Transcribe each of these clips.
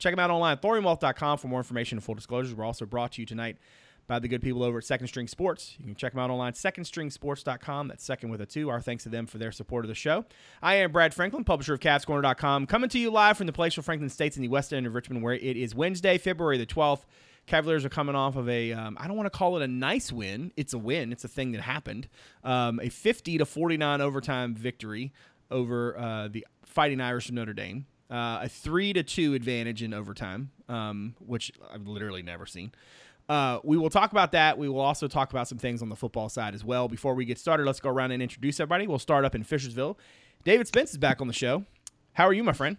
Check them out online, thoriumwealth.com for more information and full disclosures. We're also brought to you tonight by the good people over at Second String Sports. You can check them out online, secondstringsports.com. That's second with a two. Our thanks to them for their support of the show. I am Brad Franklin, publisher of CavsCorner.com, coming to you live from the palatial Franklin States in the west end of Richmond, where it is Wednesday, February the 12th. Cavaliers are coming off of a um, I don't want to call it a nice win. It's a win. It's a thing that happened. Um, a 50 to 49 overtime victory over uh, the Fighting Irish of Notre Dame. Uh, a three to two advantage in overtime, um, which I've literally never seen. Uh, we will talk about that. We will also talk about some things on the football side as well. Before we get started, let's go around and introduce everybody. We'll start up in Fishersville. David Spence is back on the show. How are you, my friend?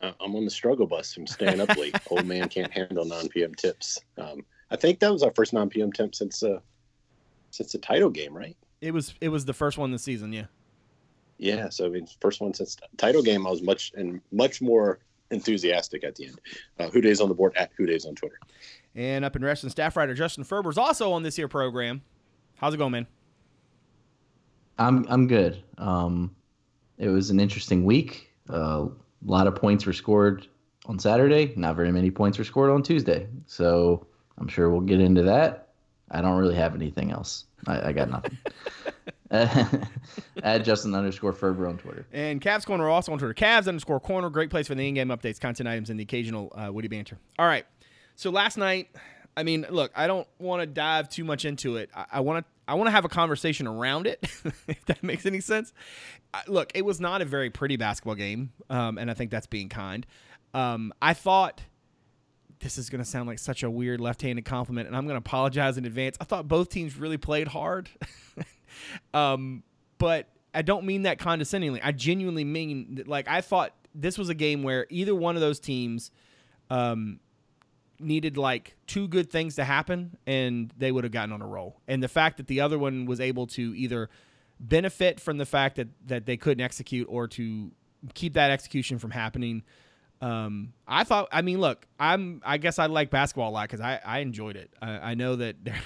Uh, I'm on the struggle bus from staying up late. Old man can't handle 9 p.m. tips. Um, I think that was our first 9 p.m. tip since uh, since the title game, right? It was it was the first one this season, yeah. Yeah, so I mean, first one since title game, I was much and much more enthusiastic at the end. Uh, HooDaves on the board at HooDaves on Twitter. And up in wrestling, staff writer Justin Ferber is also on this here program. How's it going, man? I'm I'm good. Um, it was an interesting week. Uh, a lot of points were scored on Saturday. Not very many points were scored on Tuesday. So I'm sure we'll get into that. I don't really have anything else. I, I got nothing. at Justin underscore Ferber on Twitter. And Cavs Corner are also on Twitter. Cavs underscore Corner. Great place for the in-game updates, content items, and the occasional uh, witty banter. All right. So last night, I mean, look, I don't want to dive too much into it. I want to. I want to have a conversation around it, if that makes any sense. Look, it was not a very pretty basketball game, um, and I think that's being kind. Um, I thought this is going to sound like such a weird left-handed compliment, and I'm going to apologize in advance. I thought both teams really played hard. Um, but I don't mean that condescendingly. I genuinely mean that, like I thought this was a game where either one of those teams um, needed like two good things to happen and they would have gotten on a roll. And the fact that the other one was able to either benefit from the fact that that they couldn't execute or to keep that execution from happening. Um, I thought, I mean, look, I'm, I guess I like basketball a lot because I, I enjoyed it. I, I know that there,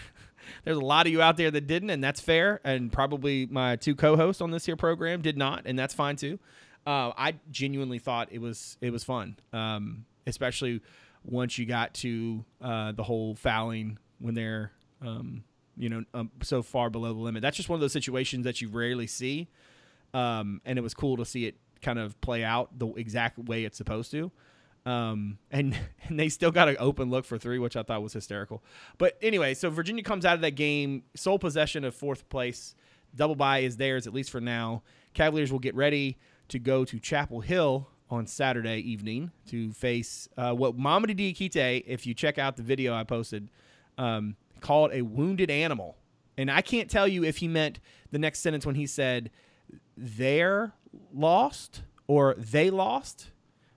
there's a lot of you out there that didn't, and that's fair. And probably my two co-hosts on this here program did not, and that's fine too. Uh, I genuinely thought it was it was fun, um, especially once you got to uh, the whole fouling when they're um, you know um, so far below the limit. That's just one of those situations that you rarely see, um, and it was cool to see it kind of play out the exact way it's supposed to. Um, and and they still got an open look for three, which I thought was hysterical. But anyway, so Virginia comes out of that game, sole possession of fourth place. Double bye is theirs at least for now. Cavaliers will get ready to go to Chapel Hill on Saturday evening to face uh, what Mamadi Diakite, if you check out the video I posted, um, called a wounded animal. And I can't tell you if he meant the next sentence when he said they're lost or they lost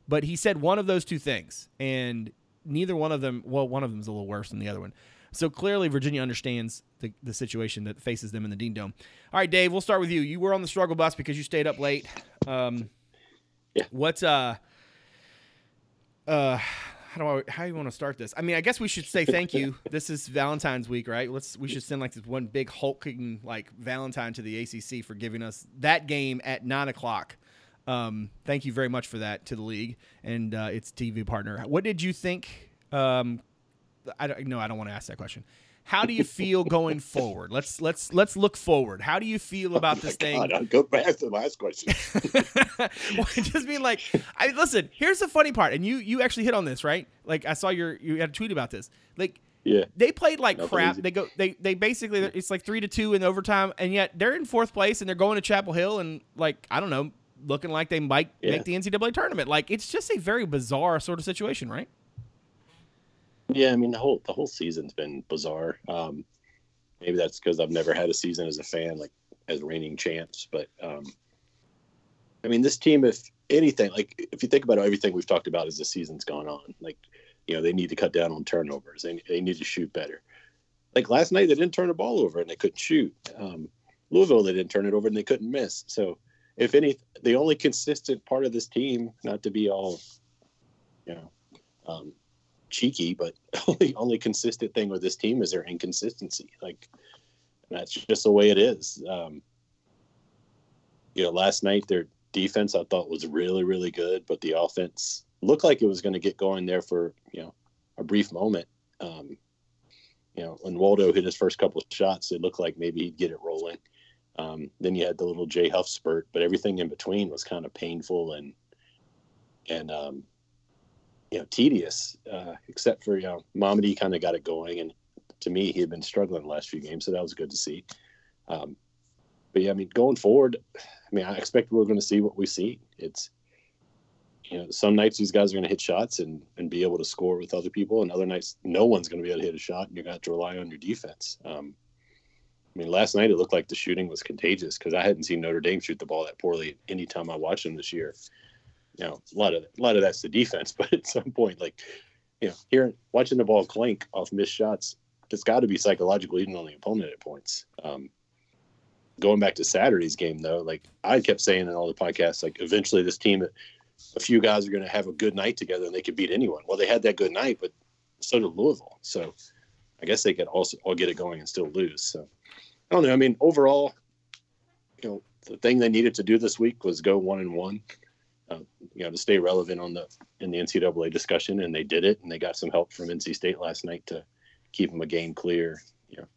but he said one of those two things, and neither one of them. Well, one of them is a little worse than the other one. So clearly, Virginia understands the, the situation that faces them in the Dean Dome. All right, Dave, we'll start with you. You were on the struggle bus because you stayed up late. Um, yeah. What's uh uh how do I how do you want to start this? I mean, I guess we should say thank you. this is Valentine's week, right? Let's we should send like this one big hulking like Valentine to the ACC for giving us that game at nine o'clock um, thank you very much for that to the league and uh, its TV partner. What did you think? Um, I don't no, I don't want to ask that question. How do you feel going forward? Let's let's let's look forward. How do you feel about oh this thing? God, I'll go back to the last question. well, just mean like, I listen. Here's the funny part, and you you actually hit on this, right? Like I saw your you had a tweet about this. Like yeah. They played like Nothing crap. Easy. They go they they basically it's like 3 to 2 in overtime and yet they're in fourth place and they're going to Chapel Hill and like I don't know, looking like they might yeah. make the NCAA tournament. Like it's just a very bizarre sort of situation, right? Yeah, I mean the whole the whole season's been bizarre. Um, maybe that's because I've never had a season as a fan, like as reigning champs. But um, I mean, this team, if anything, like if you think about everything we've talked about as the season's gone on, like you know they need to cut down on turnovers. They they need to shoot better. Like last night, they didn't turn the ball over and they couldn't shoot. Um, Louisville, they didn't turn it over and they couldn't miss. So if any, the only consistent part of this team, not to be all, you know, um, cheeky, but the only consistent thing with this team is their inconsistency. Like that's just the way it is. Um, you know, last night their defense I thought was really, really good, but the offense looked like it was going to get going there for you know a brief moment. Um, you know, when Wolde hit his first couple of shots, it looked like maybe he'd get it rolling. Um, then you had the little Jay Huff spurt, but everything in between was kind of painful and and um, you know tedious, uh, except for you know Mamadi kind of got it going, and to me he had been struggling the last few games, so that was good to see. Um, but yeah, I mean, going forward, I mean, I expect we're going to see what we see. It's you know, some nights these guys are going to hit shots and and be able to score with other people, and other nights no one's going to be able to hit a shot, and you're going to to rely on your defense. Um, I mean, last night it looked like the shooting was contagious because I hadn't seen Notre Dame shoot the ball that poorly any time I watched them this year. You know, a lot of a lot of that's the defense, but at some point, like you know, hearing watching the ball clink off missed shots, it's got to be psychological even on the opponent at points. Um, going back to Saturday's game though, like I kept saying in all the podcasts, like eventually this team, a few guys are going to have a good night together and they could beat anyone. Well, they had that good night, but so did Louisville. So I guess they could also all get it going and still lose. So I don't know. I mean, overall, you know, the thing they needed to do this week was go one and one, uh, you know, to stay relevant on the in the NCAA discussion, and they did it. And they got some help from NC State last night to keep them a game clear. You know,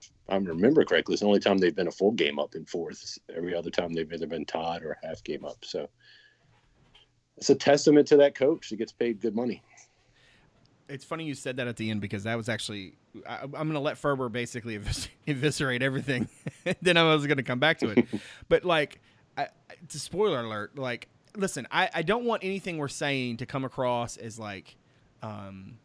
if I remember correctly, it's the only time they've been a full game up in fourth. Every other time they've either been tied or a half game up. So it's a testament to that coach. He gets paid good money it's funny you said that at the end because that was actually I, am going to let Ferber basically evis- eviscerate everything. then I was going to come back to it, but like, I, to spoiler alert, like, listen, I, I don't want anything we're saying to come across as like, um,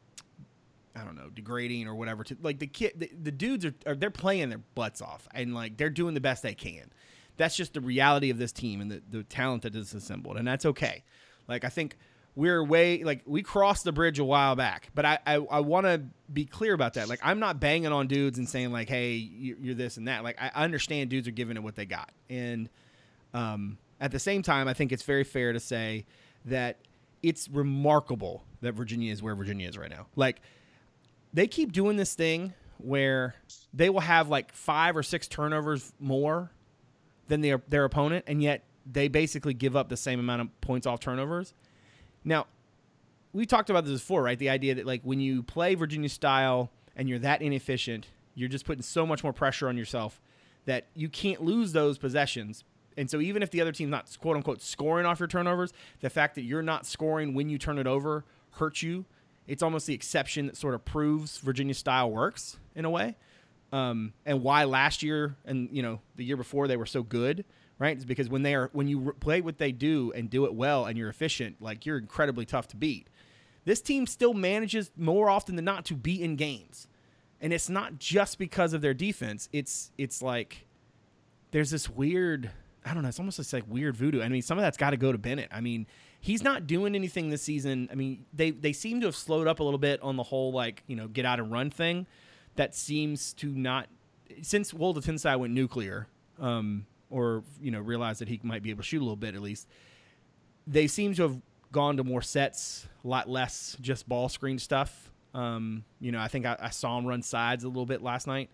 I don't know, degrading or whatever. To like the kid, the, the dudes are, are they're playing their butts off and like they're doing the best they can. That's just the reality of this team and the, the talent that is assembled, and that's okay. Like I think we're way like we crossed the bridge a while back but i i, I want to be clear about that. Like i'm not banging on dudes and saying like hey you're this and that. Like i understand dudes are giving it what they got. And um, at the same time i think it's very fair to say that it's remarkable that virginia is where virginia is right now. Like they keep doing this thing where they will have like five or six turnovers more than their their opponent and yet they basically give up the same amount of points off turnovers now, we talked about this before, right? The idea that like when you play Virginia style and you're that inefficient, you're just putting so much more pressure on yourself that you can't lose those possessions. And so even if the other team's not quote unquote scoring off your turnovers, the fact that you're not scoring when you turn it over hurts you. It's almost the exception that sort of proves Virginia style works in a way. Um, and why last year and you know the year before they were so good right? Because when they are when you play what they do and do it well and you're efficient, like you're incredibly tough to beat. This team still manages more often than not to beat in games. And it's not just because of their defense. It's it's like there's this weird I don't know, it's almost just like weird voodoo. I mean, some of that's got to go to Bennett. I mean, he's not doing anything this season. I mean, they they seem to have slowed up a little bit on the whole like, you know, get out and run thing. That seems to not since Woldetensae went nuclear. Um, or you know realize that he might be able to shoot a little bit at least. They seem to have gone to more sets, a lot less just ball screen stuff. Um, you know, I think I, I saw him run sides a little bit last night.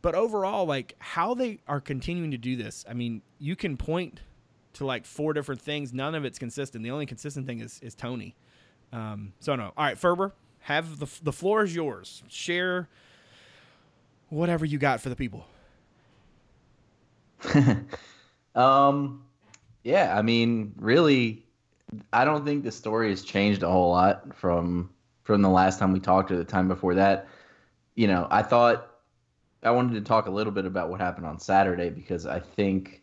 But overall, like how they are continuing to do this, I mean, you can point to like four different things. None of it's consistent. The only consistent thing is is Tony. Um, so no. All right, Ferber, have the the floor is yours. Share whatever you got for the people. um, yeah, I mean, really, I don't think the story has changed a whole lot from from the last time we talked or the time before that. You know, I thought I wanted to talk a little bit about what happened on Saturday because I think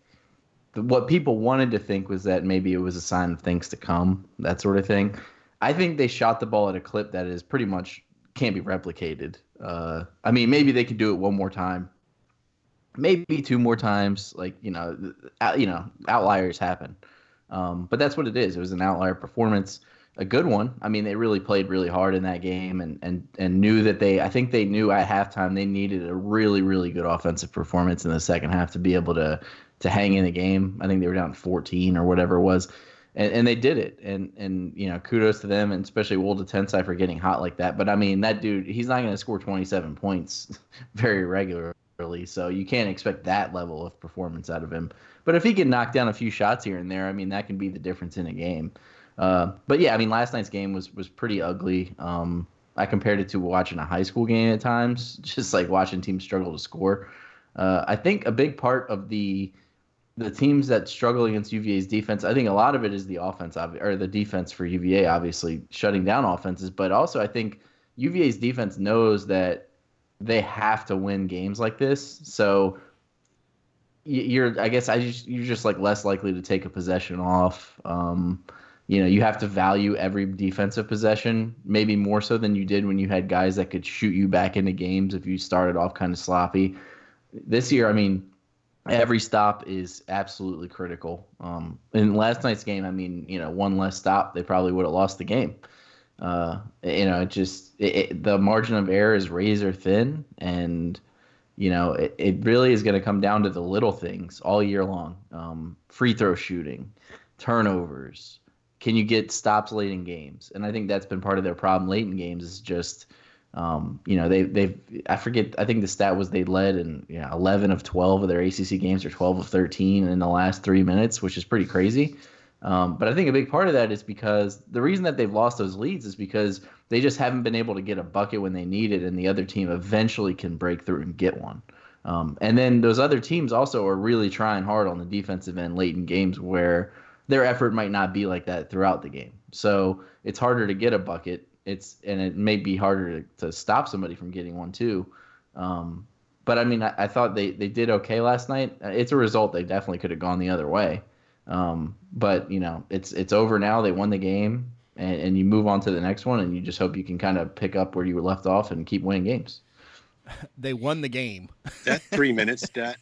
the, what people wanted to think was that maybe it was a sign of things to come, that sort of thing. I think they shot the ball at a clip that is pretty much can't be replicated. Uh, I mean, maybe they could do it one more time, maybe two more times. Like you know, you know, outliers happen, um, but that's what it is. It was an outlier performance, a good one. I mean, they really played really hard in that game, and and and knew that they. I think they knew at halftime they needed a really really good offensive performance in the second half to be able to to hang in the game. I think they were down 14 or whatever it was. And, and they did it, and and you know kudos to them, and especially Wolde for getting hot like that. But I mean, that dude, he's not going to score 27 points very regular early, so you can't expect that level of performance out of him. But if he can knock down a few shots here and there, I mean, that can be the difference in a game. Uh, but yeah, I mean, last night's game was was pretty ugly. Um, I compared it to watching a high school game at times, just like watching teams struggle to score. Uh, I think a big part of the the teams that struggle against UVA's defense, I think a lot of it is the offense or the defense for UVA, obviously shutting down offenses, but also I think UVA's defense knows that they have to win games like this. So you're, I guess, I just you're just like less likely to take a possession off. Um, you know, you have to value every defensive possession, maybe more so than you did when you had guys that could shoot you back into games if you started off kind of sloppy. This year, I mean, every stop is absolutely critical. Um, in last night's game, I mean, you know, one less stop, they probably would have lost the game. Uh, you know, it just it, it, the margin of error is razor thin, and you know, it, it really is going to come down to the little things all year long. Um, free throw shooting, turnovers. Can you get stops late in games? And I think that's been part of their problem late in games is just um, you know, they they've I forget I think the stat was they led in you know, 11 of 12 of their ACC games or 12 of 13 in the last three minutes, which is pretty crazy. Um, but I think a big part of that is because the reason that they've lost those leads is because they just haven't been able to get a bucket when they need it, and the other team eventually can break through and get one. Um, and then those other teams also are really trying hard on the defensive end late in games where their effort might not be like that throughout the game. So it's harder to get a bucket it's and it may be harder to, to stop somebody from getting one too. Um, but I mean, I, I, thought they, they did okay last night. It's a result they definitely could have gone the other way. Um, but you know, it's it's over now. They won the game, and, and you move on to the next one, and you just hope you can kind of pick up where you were left off and keep winning games. They won the game. that three minutes stat.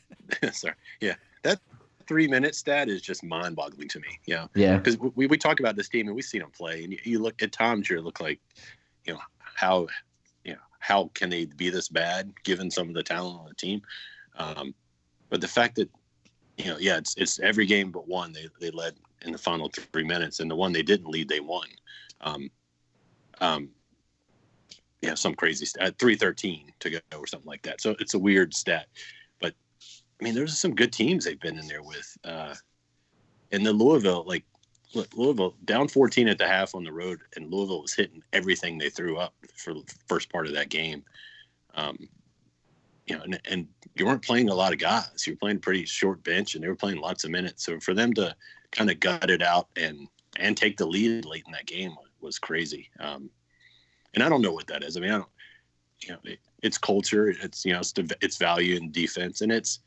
sorry, yeah, that three minute stat is just mind boggling to me. Yeah. Yeah. Because we, we talk about this team and we've seen them play, and you, you look at times you look like, you know, how, you know, how can they be this bad given some of the talent on the team? Um, but the fact that, you know, yeah, it's it's every game but one they they led in the final three minutes, and the one they didn't lead, they won. Um, um, yeah, some crazy stat, three thirteen to go or something like that. So it's a weird stat. But I mean, there's some good teams they've been in there with. Uh, and the Louisville, like, look, Louisville down 14 at the half on the road, and Louisville was hitting everything they threw up for the first part of that game. Um, you know, and, and you weren't playing a lot of guys. You were playing a pretty short bench, and they were playing lots of minutes. So for them to kind of gut it out and and take the lead late in that game was crazy. Um, and I don't know what that is. I mean, I don't. You know, it, it's culture. It's you know, it's, it's value in defense, and it's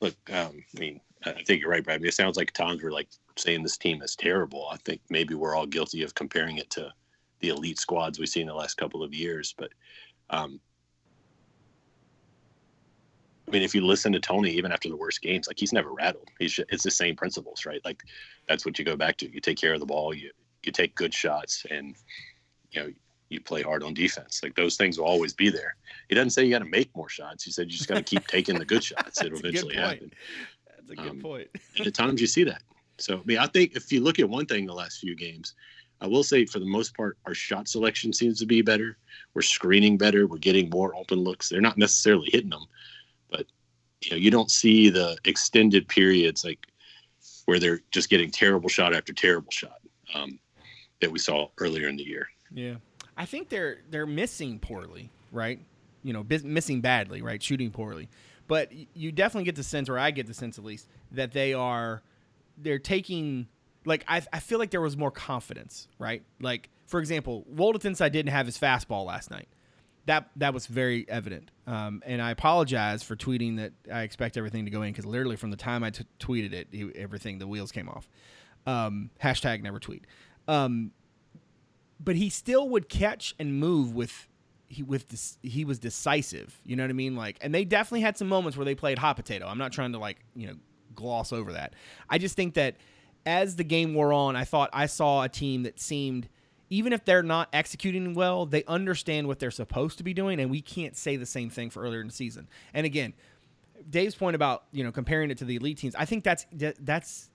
look, um, I mean, I think you're right, Brad. I mean, it sounds like times we're like saying this team is terrible. I think maybe we're all guilty of comparing it to the elite squads we've seen in the last couple of years. But um, I mean, if you listen to Tony, even after the worst games, like he's never rattled. He's it's the same principles, right? Like that's what you go back to. You take care of the ball. You you take good shots, and you know you play hard on defense. Like those things will always be there. He doesn't say you got to make more shots. He said you just got to keep taking the good shots. It'll eventually happen. That's a good um, point. and at times you see that. So I mean, I think if you look at one thing the last few games, I will say for the most part, our shot selection seems to be better. We're screening better. We're getting more open looks. They're not necessarily hitting them, you know, you don't see the extended periods like where they're just getting terrible shot after terrible shot um, that we saw earlier in the year. Yeah. I think they're they're missing poorly, right? You know, bis- missing badly, right? Shooting poorly. But you definitely get the sense, or I get the sense at least, that they are they're taking like I, I feel like there was more confidence, right? Like for example, Woldetensae didn't have his fastball last night. That that was very evident, um, and I apologize for tweeting that I expect everything to go in because literally from the time I t- tweeted it, he, everything the wheels came off. Um, hashtag never tweet. Um, but he still would catch and move with he with this, he was decisive. You know what I mean? Like, and they definitely had some moments where they played hot potato. I'm not trying to like you know gloss over that. I just think that as the game wore on, I thought I saw a team that seemed even if they're not executing well, they understand what they're supposed to be doing, and we can't say the same thing for earlier in the season. And again, Dave's point about you know comparing it to the elite teams, I think that's that's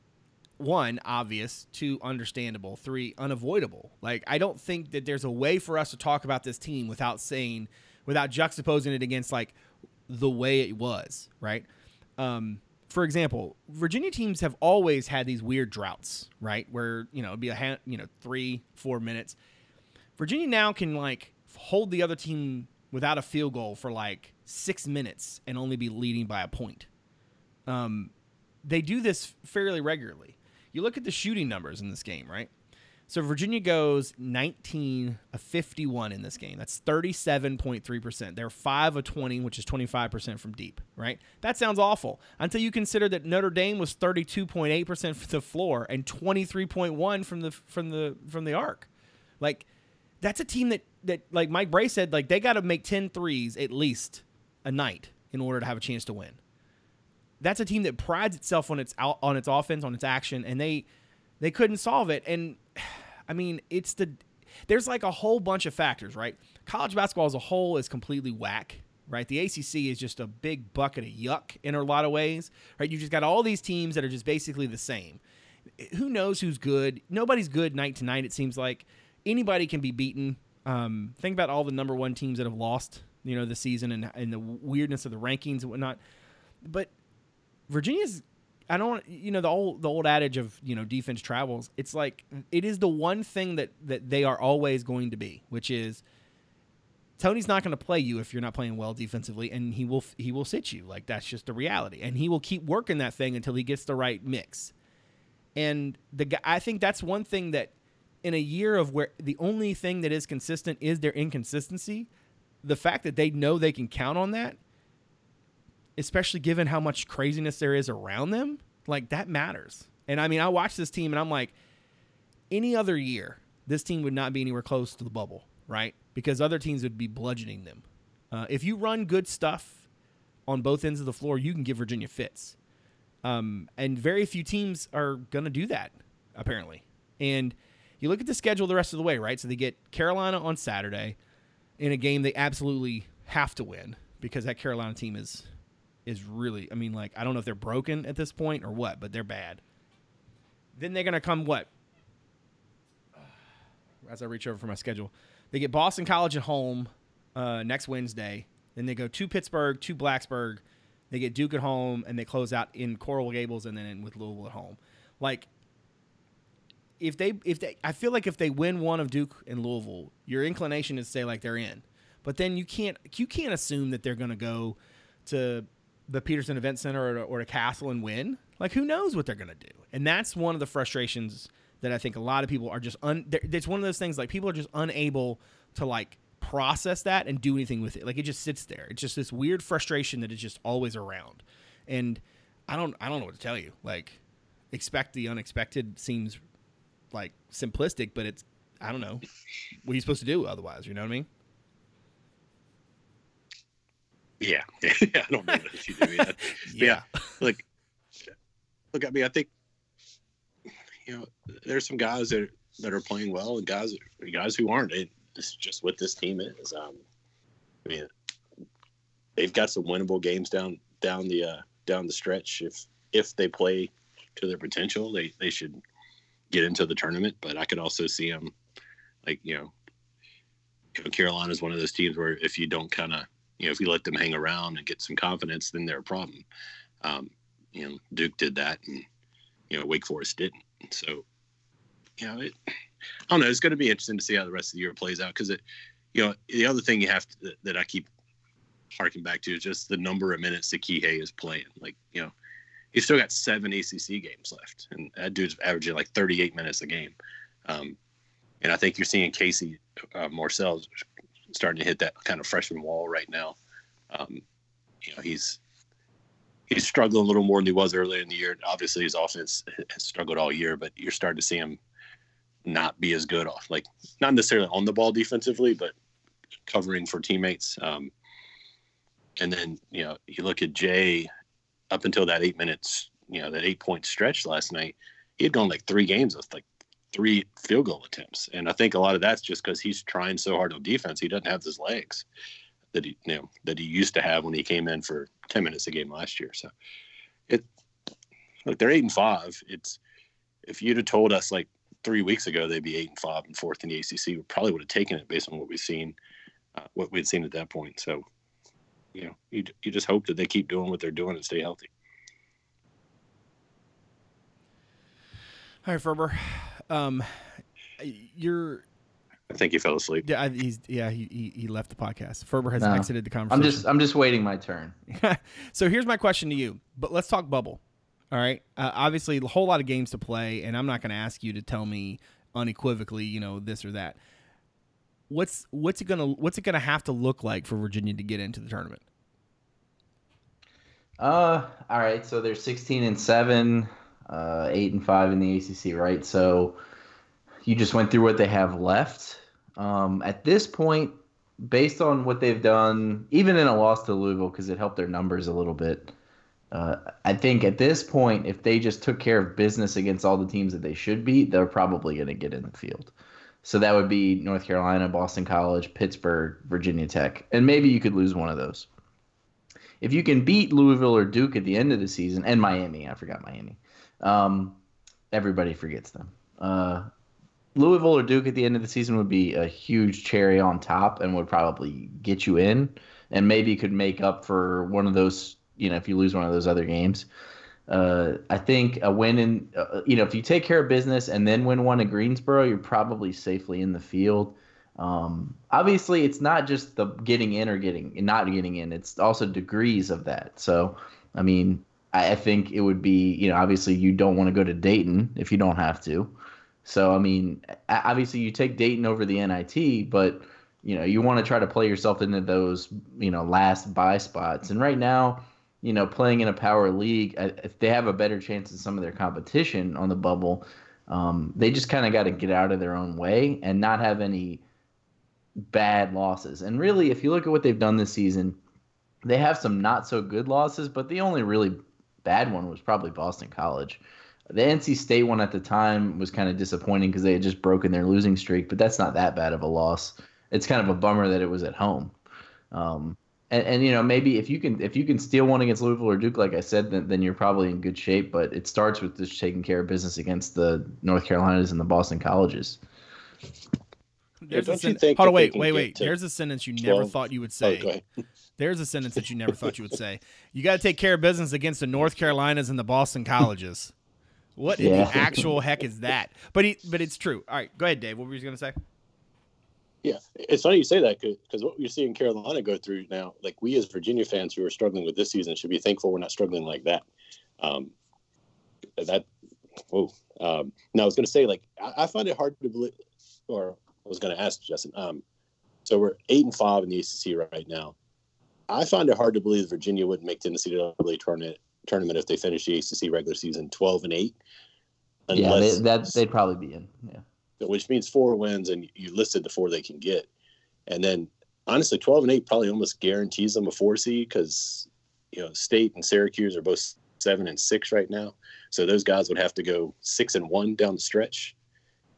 one obvious two understandable three unavoidable like i don't think that there's a way for us to talk about this team without saying without juxtaposing it against like the way it was, right? Um, for example, Virginia teams have always had these weird droughts, right? Where you know it'd be a hand, you know three, four minutes. Virginia now can like hold the other team without a field goal for like six minutes and only be leading by a point. Um, they do this fairly regularly. You look at the shooting numbers in this game, right? So Virginia goes 19 of 51 in this game. That's 37.3%. They're 5 of 20, which is 25% from deep, right? That sounds awful until you consider that Notre Dame was 32.8% from the floor and 23.1 from the from the from the arc. Like that's a team that that like Mike Brey said like they got to make 10 threes at least a night in order to have a chance to win. That's a team that prides itself on its on its offense, on its action and they they couldn't solve it and I mean, it's the there's like a whole bunch of factors, right? College basketball as a whole is completely whack, right? The ACC is just a big bucket of yuck in a lot of ways, right? You just got all these teams that are just basically the same. Who knows who's good? Nobody's good night to night. It seems like anybody can be beaten. Um, think about all the number one teams that have lost, you know, the season and, and the weirdness of the rankings and whatnot. But Virginia's I don't you know the old the old adage of you know defense travels. It's like it is the one thing that that they are always going to be, which is Tony's not going to play you if you're not playing well defensively, and he will he will sit you like that's just the reality, and he will keep working that thing until he gets the right mix. And the I think that's one thing that in a year of where the only thing that is consistent is their inconsistency, the fact that they know they can count on that especially given how much craziness there is around them, like that matters. And I mean, I watch this team and I'm like, any other year, this team would not be anywhere close to the bubble, right? Because other teams would be bludgeoning them. Uh, if you run good stuff on both ends of the floor, you can give Virginia fits. Um, and very few teams are going to do that, apparently. And you look at the schedule the rest of the way, right? So they get Carolina on Saturday in a game they absolutely have to win because that Carolina team is is really I mean like I don't know if they're broken at this point or what, but they're bad. Then they're gonna come what? As I reach over for my schedule, they get Boston College at home uh, next Wednesday. Then they go to Pittsburgh, to Blacksburg. They get Duke at home, and they close out in Coral Gables, and then with Louisville at home. Like if they if they I feel like if they win one of Duke and Louisville, your inclination is to say like they're in. But then you can't you can't assume that they're going to go to the Petersen Event Center or, or a Cassell and win. Like, who knows what they're going to do? And that's one of the frustrations that I think a lot of people are just un. It's one of those things like people are just unable to like process that and do anything with it. Like it just sits there. It's just this weird frustration that is just always around. And I don't I don't know what to tell you. Like expect the unexpected seems like simplistic, but it's I don't know. What are you supposed to do otherwise? You know what I mean? Yeah, Yeah, I don't know what you do yet. yeah. yeah, look, look. I mean, I think you know there's some guys that that are playing well and guys guys who aren't. It, it's just what this team is. Um, I mean, they've got some winnable games down down the uh, down the stretch. If if they play to their potential, they they should get into the tournament. But I could also see them, like you know, Carolina is one of those teams where if you don't kind of you know, if you let them hang around and get some confidence, then they're a problem. Um, you know, Duke did that, and you know, Wake Forest didn't. So, you know, it, I don't know. It's going to be interesting to see how the rest of the year plays out because it, you know, the other thing you have to that I keep harking back to is just the number of minutes that Kihei is playing. Like, you know, he's still got seven ACC games left, and that dude's averaging like 38 minutes a game. Um, and I think you're seeing Casey uh, Morsell starting to hit that kind of freshman wall right now. Um, you know, he's he's struggling a little more than he was earlier in the year. Obviously, his offense has struggled all year, but you're starting to see him not be as good off, like not necessarily on the ball defensively, but covering for teammates. Um, and then you know, you look at Jay up until that eight minutes, you know, that eight point stretch last night, he had gone like three games with like three field goal attempts. And I think a lot of that's just because he's trying so hard on defense. He doesn't have his legs that he you know that he used to have when he came in for ten minutes a game last year. So it look they're eight and five. It's if you'd have told us like three weeks ago they'd be eight and five and fourth in the ACC, we probably would have taken it based on what we've seen, uh, what we'd seen at that point. So you know, you you just hope that they keep doing what they're doing and stay healthy. All right, Ferber. Um, you're. I think he fell asleep. Yeah, he's yeah he, he, he left the podcast. Ferber has No. exited the conversation. I'm just I'm just waiting my turn. so here's my question to you. But let's talk bubble. All right. Uh, obviously, a whole lot of games to play, and I'm not going to ask you to tell me unequivocally, you know, this or that. What's what's it gonna what's it gonna have to look like for Virginia to get into the tournament? Uh, all right. So they're 16 and seven, uh, eight and five in the ACC, right? So you just went through what they have left. Um, at this point, based on what they've done, even in a loss to Louisville, because it helped their numbers a little bit. Uh, I think at this point, if they just took care of business against all the teams that they should beat, they're probably going to get in the field. So that would be North Carolina, Boston College, Pittsburgh, Virginia Tech, and maybe you could lose one of those. If you can beat Louisville or Duke at the end of the season, and Miami, I forgot Miami. Um, everybody forgets them. Uh, Louisville or Duke at the end of the season would be a huge cherry on top and would probably get you in, and maybe could make up for one of those. You know, if you lose one of those other games. Uh, I think a win in, uh, you know, if you take care of business and then win one at Greensboro, you're probably safely in the field. Um, obviously, it's not just the getting in or getting not getting in; it's also degrees of that. So, I mean, I, think it would be, you know, obviously you don't want to go to Dayton if you don't have to. So, I mean, obviously you take Dayton over the NIT, but you know you want to try to play yourself into those, you know, last buy spots. And right now, you know, playing in a power league, if they have a better chance than some of their competition on the bubble, um, they just kind of got to get out of their own way and not have any bad losses. And really, if you look at what they've done this season, they have some not so good losses, but the only really bad one was probably Boston College. The NC State one at the time was kind of disappointing because they had just broken their losing streak, but that's not that bad of a loss. It's kind of a bummer that it was at home. Um, and, and you know maybe if you can if you can steal one against Louisville or Duke, like I said, then, then you're probably in good shape. But it starts with just taking care of business against the North Carolinas and the Boston colleges. There's a don't you sen- think Hold on, wait, wait, wait. to There's a sentence you never thought you would Oh, say. go ahead. There's a sentence that you never thought you would say. You got to take care of business against the North Carolinas and the Boston colleges. What in the actual heck is that? But he, but it's true. All right, go ahead, Dave. What were you going to say? Yeah, it's funny you say that because what we're seeing Carolina go through now, like we as Virginia fans who are struggling with this season should be thankful we're not struggling like that. Um, that, oh, Um, now I was going to say, like, I, I find it hard to believe, or I was going to ask Justin. Um, so we're eight and five in the ACC right now. I find it hard to believe Virginia wouldn't make the NCAA tournament tournament if they finish the ACC regular season twelve and eight. yeah, they, that they'd probably be in. Yeah. which means four wins, and you listed the four they can get. And then, honestly, twelve and eight probably almost guarantees them a four seed because you know State and Syracuse are both seven and six right now. So those guys would have to go six and one down the stretch,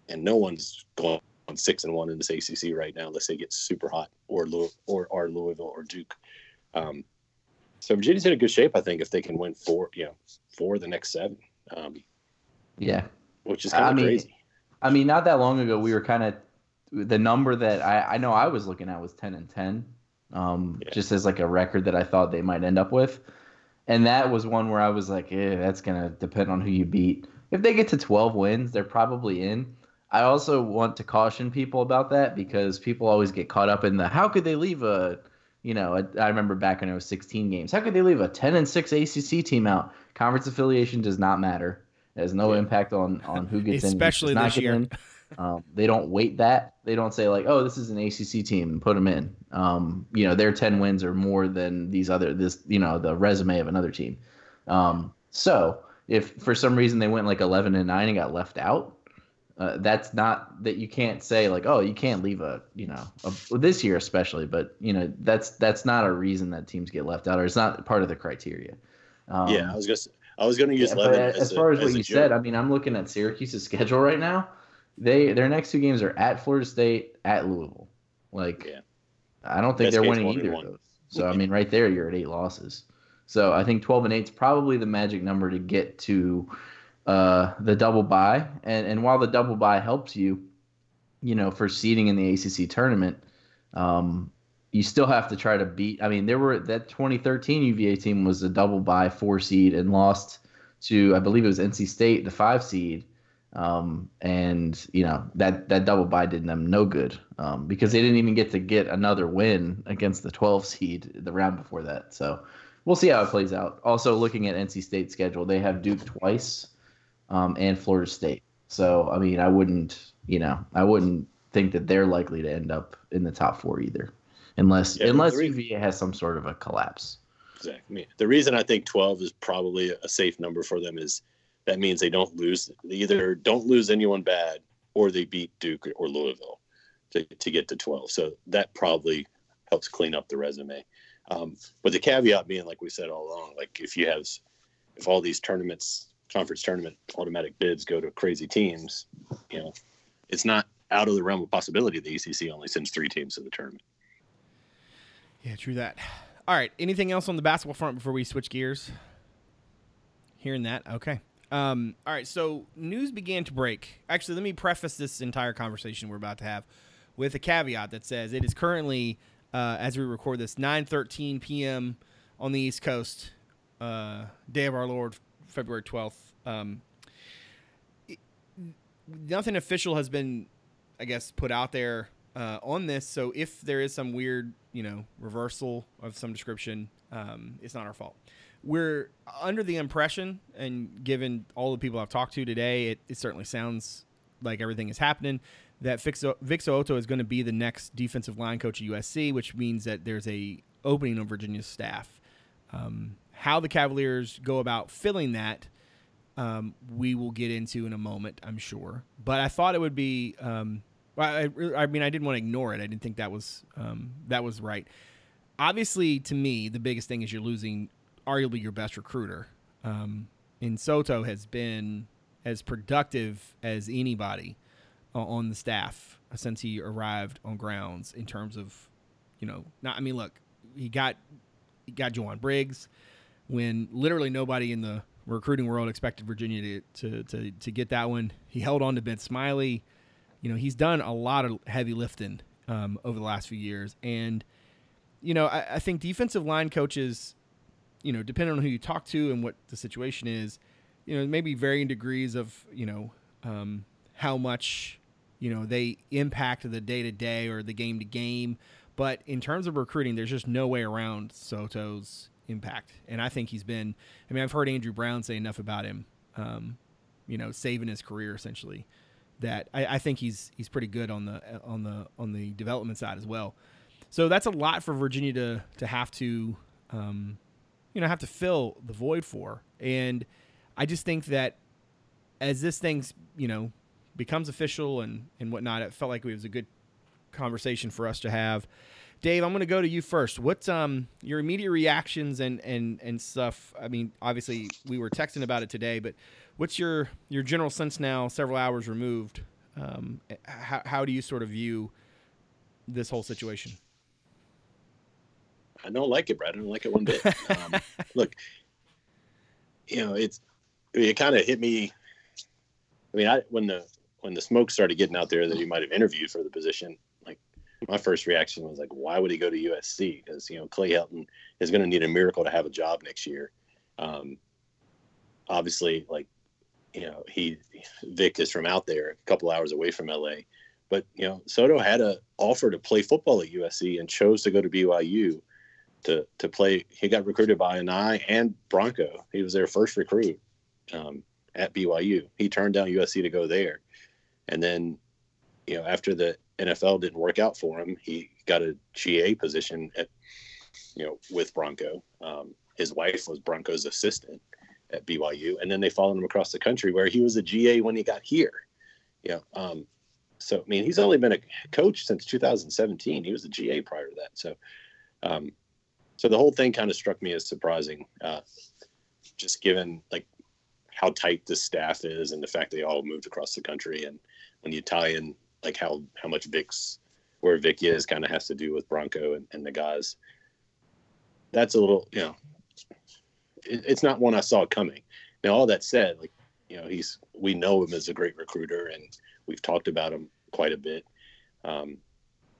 and no one's going on six and one in this ACC right now unless they get super hot or or are Louisville or Duke. Um, so Virginia's in a good shape, I think, if they can win four, you know, four the next seven, um, Yeah. which is kind I of mean, crazy. I mean, not that long ago, we were kind of the number that I, I know I was looking at was ten and ten, um, Yeah. just as like a record that I thought they might end up with, and that was one where I was like, eh, that's gonna depend on who you beat. If they get to twelve wins, they're probably in. I also want to caution people about that because people always get caught up in the how could they leave a, you know, I remember back when it was 16 games. How could they leave a 10 and 6 ACC team out? Conference affiliation does not matter. It has no Yeah. impact on on who gets Especially in. especially this year. Um, they don't weight that. They don't say like, "Oh, this is an ACC team," and put them in. Um, you know, their ten wins are more than these other this you know the resume of another team. Um, so if for some reason they went like eleven and nine and got left out, uh, that's not that you can't say like, "Oh, you can't leave a you know a, well, this year especially," but you know that's that's not a reason that teams get left out, or it's not part of the criteria. Um, yeah, I was gonna. I was going to use yeah, Levin as, as, a- far as what you joke. said, I mean, I'm looking at Syracuse's schedule right now. They their next two games are at Florida State, at Louisville. Like, Yeah. I don't think Best they're winning either of those. So I mean, right there, you're at eight losses. So I think 12 and 8 is probably the magic number to get to uh, the double bye. And and while the double bye helps you, you know, for seeding in the ACC tournament, um, you still have to try to beat. I mean, there were that 2013 UVA team was a double by four seed and lost to I believe it was NC State, the five seed. Um, and you know that that double bye did them no good um, because they didn't even get to get another win against the 12 seed the round before that. So we'll see how it plays out. Also, looking at NC State's schedule, they have Duke twice um, and Florida State. So I mean, I wouldn't you know I wouldn't think that they're likely to end up in the top four either, unless Yeah, unless the re- UVA has some sort of a collapse. Exactly. I mean, the reason I think 12 is probably a safe number for them is that means they don't lose, they either don't lose anyone bad or they beat Duke or Louisville to, to get to 12. So that probably helps clean up the resume. Um, but the caveat being, like we said all along, like if you have, if all these tournaments, conference tournament automatic bids go to crazy teams, you know, it's not out of the realm of possibility the ACC only sends three teams to the tournament. Yeah, true that. All right. Anything else on the basketball front before we switch gears? Hearing that, okay. Um, all right. So news began to break. Actually, let me preface this entire conversation we're about to have with a caveat that says it is currently, uh, as we record this, 9:13 p.m. on the East Coast, uh, day of our Lord, February 12th. Um, it- nothing official has been, I guess, put out there uh, on this. So if there is some weird, you know, reversal of some description, um, it's not our fault. We're under the impression, and given all the people I've talked to today, it, it certainly sounds like everything is happening. That Vixo, Vic Soto is going to be the next defensive line coach at USC, which means that there's a opening on Virginia's staff. Um, how the Cavaliers go about filling that, um, we will get into in a moment, I'm sure. But I thought it would be. Um, I, I mean, I didn't want to ignore it. I didn't think that was um, that was right. Obviously, to me, the biggest thing is you're losing arguably your best recruiter. Um, and Soto has been as productive as anybody o- on the staff since he arrived on grounds in terms of, you know, not. I mean, look, he got he got Jowon Briggs when literally nobody in the recruiting world expected Virginia to, to, to, to get that one. He held on to Ben Smiley. You know, he's done a lot of heavy lifting um, over the last few years. And, you know, I, I think defensive line coaches, you know, depending on who you talk to and what the situation is, you know, maybe varying degrees of, you know, um, how much, you know, they impact the day to day or the game to game. But in terms of recruiting, there's just no way around Soto's impact. And I think he's been, I mean, I've heard Andrew Brown say enough about him, um, you know, saving his career essentially. That I, I think he's he's pretty good on the on the on the development side as well. So that's a lot for Virginia to to have to, um, you know, have to fill the void for. And I just think that as this thing's you know becomes official and and whatnot, it felt like it was a good conversation for us to have. Dave, I'm going to go to you first. What's um your immediate reactions and and and stuff? I mean, obviously we were texting about it today, but what's your your general sense now, several hours removed? Um, how how do you sort of view this whole situation? I don't like it, Brad. I don't like it one bit. Um, look, you know, it's it kind of hit me. I mean, I when the when the smoke started getting out there that he might have interviewed for the position, my first reaction was like, why would he go to USC? Because you know Clay Helton is going to need a miracle to have a job next year. Um, obviously, like you know, he Vic is from out there, a couple hours away from LA. But you know, Soto had a offer to play football at USC and chose to go to BYU to to play. He got recruited by Anae and Bronco. He was their first recruit um, at BYU. He turned down USC to go there, and then you know after the NFL didn't work out for him, he got a GA position at you know with Bronco. Um, his wife was Bronco's assistant at BYU, and then they followed him across the country where he was a GA when he got here. You know, um, so I mean, he's only been a coach since 2017. He was a GA prior to that. So, um, so the whole thing kind of struck me as surprising, uh, just given like how tight the staff is and the fact they all moved across the country, and when you tie in like how how much Vic's where Vic is kind of has to do with Bronco and, and the guys. That's a little, you know, it, it's not one I saw coming. Now, all that said, like, you know, he's we know him as a great recruiter, and we've talked about him quite a bit. Um,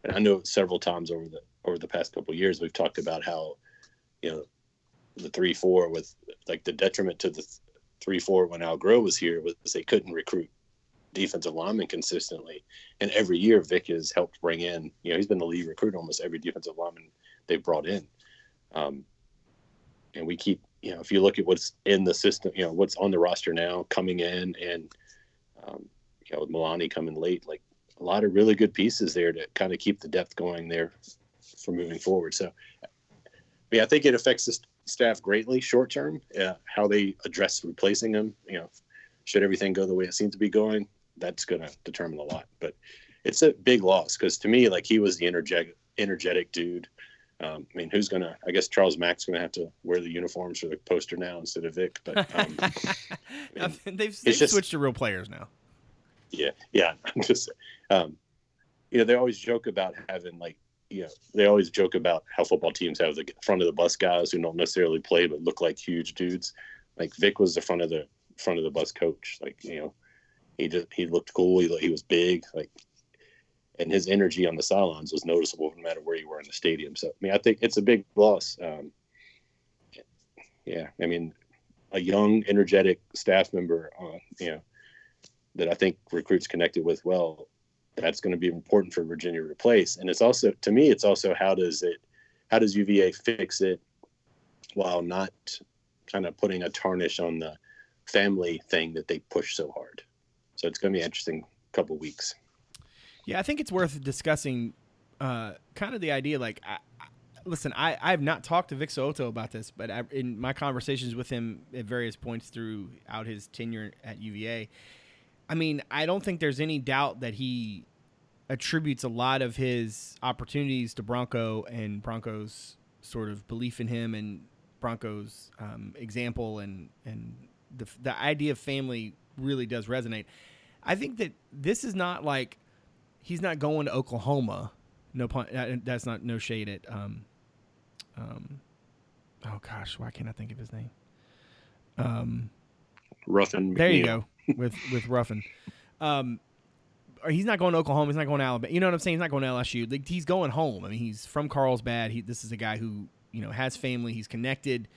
and I know several times over the over the past couple years, we've talked about how, you know, the three four with like the detriment to the three four when Al Groh was here was they couldn't recruit defensive linemen consistently. And every year Vic has helped bring in, you know, he's been the lead recruit almost every defensive lineman they've brought in. Um, and we keep, you know, if you look at what's in the system, you know, what's on the roster now coming in and, um, you know, with Malani coming late, like a lot of really good pieces there to kind of keep the depth going there for moving forward. So, yeah, I think it affects the staff greatly short term, uh, how they address replacing them. You know, should everything go the way it seems to be going, that's going to determine a lot. But it's a big loss because to me, like he was the energetic, energetic dude. Um, I mean, who's gonna? I guess Charles Mack's gonna have to wear the uniforms for the poster now instead of Vic. But um, I mean, they've, they've just, switched to real players now. Yeah, yeah. I'm just, um, you know, they always joke about having like, you know, they always joke about how football teams have the front of the bus guys who don't necessarily play but look like huge dudes. Like Vic was the front of the front of the bus coach. Like you know, he just he looked cool. He he was big. Like and his energy on the sidelines was noticeable no matter where you were in the stadium. So I mean, I think it's a big loss. Um, yeah, I mean, a young, energetic staff member, uh, you know, that I think recruits connected with well. That's going to be important for Virginia to replace, and it's also to me, it's also how does it, how does UVA fix it, while not kind of putting a tarnish on the family thing that they push so hard. So it's going to be an interesting couple weeks. Yeah, I think it's worth discussing uh, kind of the idea like, I, I, listen, I, I have not talked to Vic So'oto about this, but I, in my conversations with him at various points throughout his tenure at UVA, I mean, I don't think there's any doubt that he attributes a lot of his opportunities to Bronco and Bronco's sort of belief in him and Bronco's um, example and and the the idea of family really does resonate. I think that this is not like he's not going to Oklahoma. No pun. That's not no shade at. Um, um, oh gosh, why can't I think of his name? Um, Ruffin. There you go with with Ruffin. Um, he's not going to Oklahoma. He's not going to Alabama. You know what I'm saying? He's not going to LSU. Like, he's going home. I mean, he's from Carlsbad. He, this is a guy who you know has family. He's connected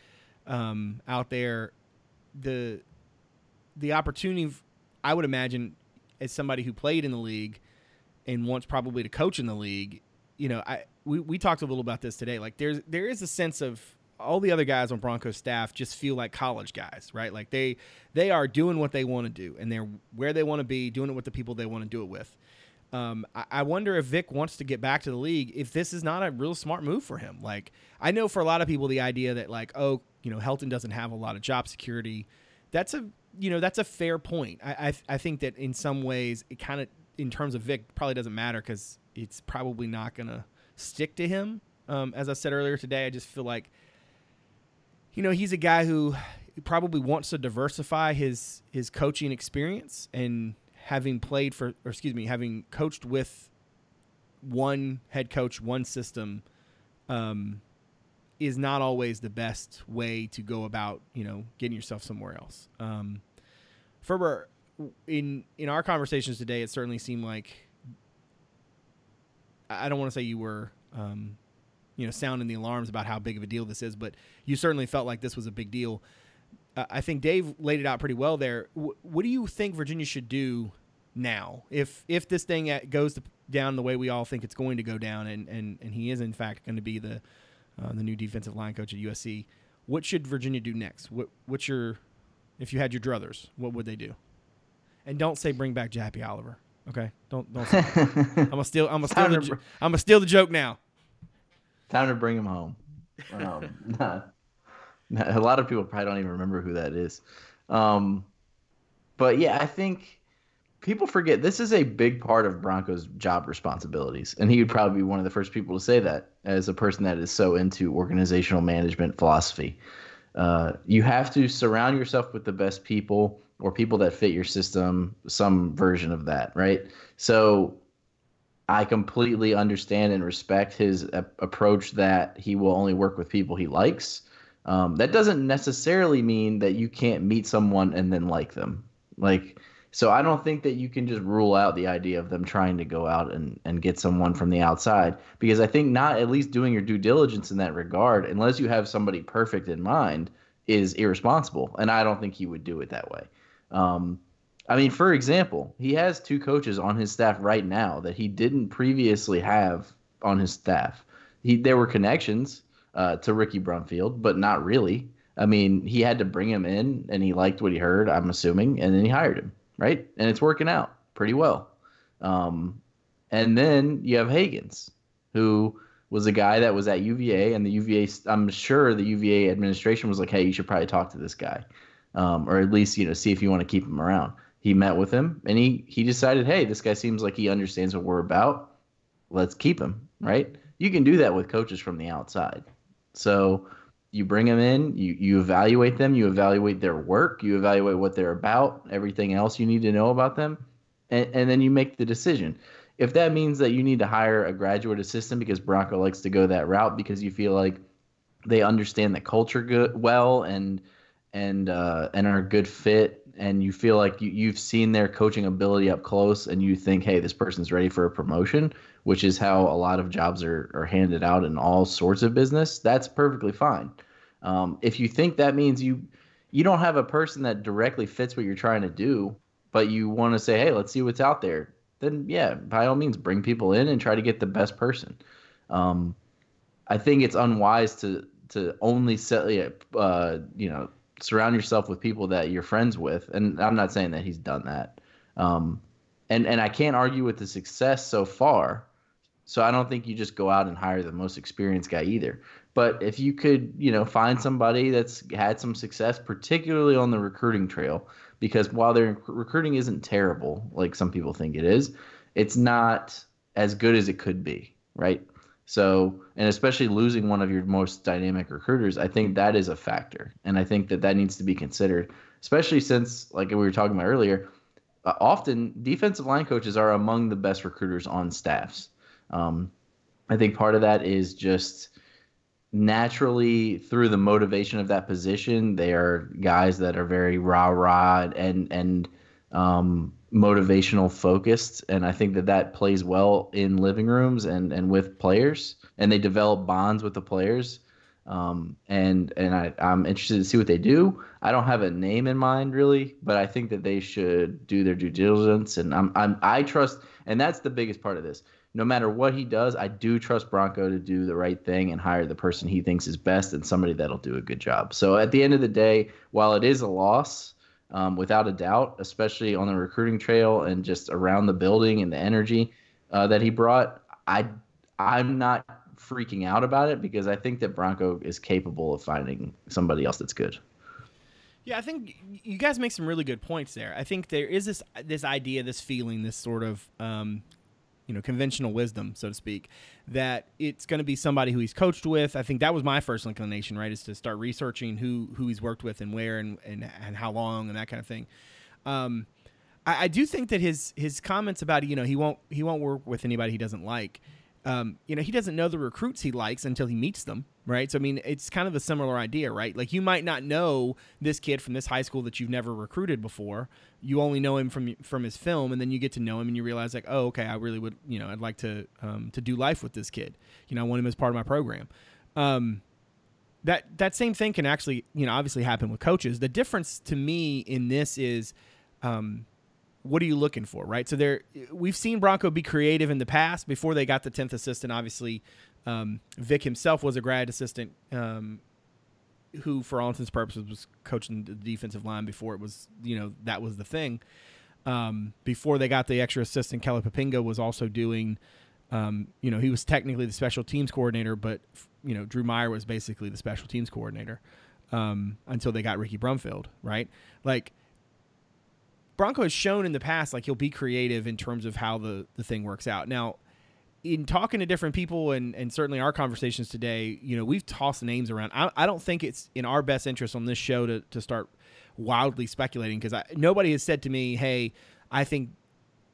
um, out there. The the opportunity, I would imagine, as somebody who played in the league and wants probably to coach in the league, you know, I we, we talked a little about this today. Like there's there is a sense of all the other guys on Broncos staff just feel like college guys, right? Like they they are doing what they want to do and they're where they want to be, doing it with the people they want to do it with. Um, I, I, wonder if Vic wants to get back to the league. If this is not a real smart move for him, like I know for a lot of people, the idea that like, oh, you know, Helton doesn't have a lot of job security. That's a you know that's a fair point. I I, I think that in some ways it kind of in terms of Vic probably doesn't matter because it's probably not gonna stick to him. Um, as I said earlier today, I just feel like you know he's a guy who probably wants to diversify his his coaching experience and having played for or excuse me having coached with one head coach one system um, is not always the best way to go about you know getting yourself somewhere else. Um, Ferber, in in our conversations today, it certainly seemed like I don't want to say you were um, you know sounding the alarms about how big of a deal this is, but you certainly felt like this was a big deal. Uh, I think Dave laid it out pretty well there. What do you think Virginia should do now if if this thing goes down the way we all think it's going to go down, and and and he is in fact going to be the uh, the new defensive line coach at USC. What should Virginia do next? What what's your if you had your druthers, what would they do? And don't say bring back Jappy Oliver. Okay, don't don't. Say I'm gonna steal. I'm gonna steal. The, br- I'm gonna steal the joke now. Time to bring him home. Um, nah, nah, a lot of people probably don't even remember who that is. Um, but yeah, I think people forget this is a big part of Broncos' job responsibilities, and he would probably be one of the first people to say that as a person that is so into organizational management philosophy. Uh, you have to surround yourself with the best people or people that fit your system, some version of that, right? So I completely understand and respect his a- approach that he will only work with people he likes. Um, that doesn't necessarily mean that you can't meet someone and then like them. Like So I don't think that you can just rule out the idea of them trying to go out and, and get someone from the outside because I think not at least doing your due diligence in that regard, unless you have somebody perfect in mind, is irresponsible. And I don't think he would do it that way. Um, I mean, for example, he has two coaches on his staff right now that he didn't previously have on his staff. He there were connections uh, to Ricky Brumfield, but not really. I mean, he had to bring him in, and he liked what he heard. I'm assuming, and then he hired him, right? And it's working out pretty well. Um, and then you have Hagans, who was a guy that was at UVA, and the UVA. I'm sure the UVA administration was like, "Hey, you should probably talk to this guy, um, or at least you know see if you want to keep him around." He met with him, and he he decided, "Hey, this guy seems like he understands what we're about. Let's keep him." Right? You can do that with coaches from the outside. So you bring them in, you you evaluate them, you evaluate their work, you evaluate what they're about, everything else you need to know about them, and, and then you make the decision. If that means that you need to hire a graduate assistant because Bronco likes to go that route because you feel like they understand the culture good well and and uh, and are a good fit and you feel like you, you've seen their coaching ability up close and you think hey this person's ready for a promotion which is how a lot of jobs are, are handed out in all sorts of business that's perfectly fine um, if you think that means you you don't have a person that directly fits what you're trying to do but you want to say hey let's see what's out there then yeah, by all means, bring people in and try to get the best person. Um, I think it's unwise to to only set uh, you know surround yourself with people that you're friends with, and I'm not saying that he's done that. Um, and and I can't argue with the success so far. So I don't think you just go out and hire the most experienced guy either. But if you could, you know, find somebody that's had some success, particularly on the recruiting trail, because while their recruiting isn't terrible, like some people think it is, it's not as good as it could be, right? So, and especially losing one of your most dynamic recruiters, I think that is a factor, and I think that that needs to be considered, especially since, like we were talking about earlier, uh, often defensive line coaches are among the best recruiters on staffs. Um, I think part of that is just naturally through the motivation of that position, they are guys that are very rah rah and and um, motivational focused, and I think that that plays well in living rooms and and with players, and they develop bonds with the players. Um, and and I, I'm interested to see what they do. I don't have a name in mind really, but I think that they should do their due diligence, and I'm, I'm I trust, and that's the biggest part of this no matter what he does, I do trust Bronco to do the right thing and hire the person he thinks is best and somebody that'll do a good job. So at the end of the day, while it is a loss, um, without a doubt, especially on the recruiting trail and just around the building and the energy uh, that he brought, I I'm not freaking out about it because I think that Bronco is capable of finding somebody else that's good. Yeah, I think you guys make some really good points there. I think there is this this idea, this feeling, this sort of um, you know conventional wisdom, so to speak, that it's going to be somebody who he's coached with. I think that was my first inclination, right, is to start researching who who he's worked with and where and and, and how long and that kind of thing. Um, I, I do think that his his comments about you know he won't he won't work with anybody he doesn't like um, you know, he doesn't know the recruits he likes until he meets them, right? So I mean, it's kind of a similar idea, right? Like you might not know this kid from this high school that you've never recruited before. You only know him from from his film, and then you get to know him, and you realize like, oh, okay, I really would, you know, I'd like to um, to do life with this kid. You know, I want him as part of my program. Um, that that same thing can actually, you know, obviously happen with coaches. The difference to me in this is. Um, what are you looking for, right? So there, we've seen Bronco be creative in the past before they got the tenth assistant. Obviously, um, Vic himself was a grad assistant, um, who, for all intents and purposes, was coaching the defensive line before it was, you know, that was the thing. Um, before they got the extra assistant, Kelly Poppinga was also doing, um, you know, he was technically the special teams coordinator, but you know, Drew Meyer was basically the special teams coordinator um, until they got Ricky Brumfield, right? Like Bronco has shown in the past like he'll be creative in terms of how the the thing works out. Now, in talking to different people and and certainly our conversations today, you know, we've tossed names around. I, I don't think it's in our best interest on this show to to start wildly speculating because nobody has said to me, "Hey, I think,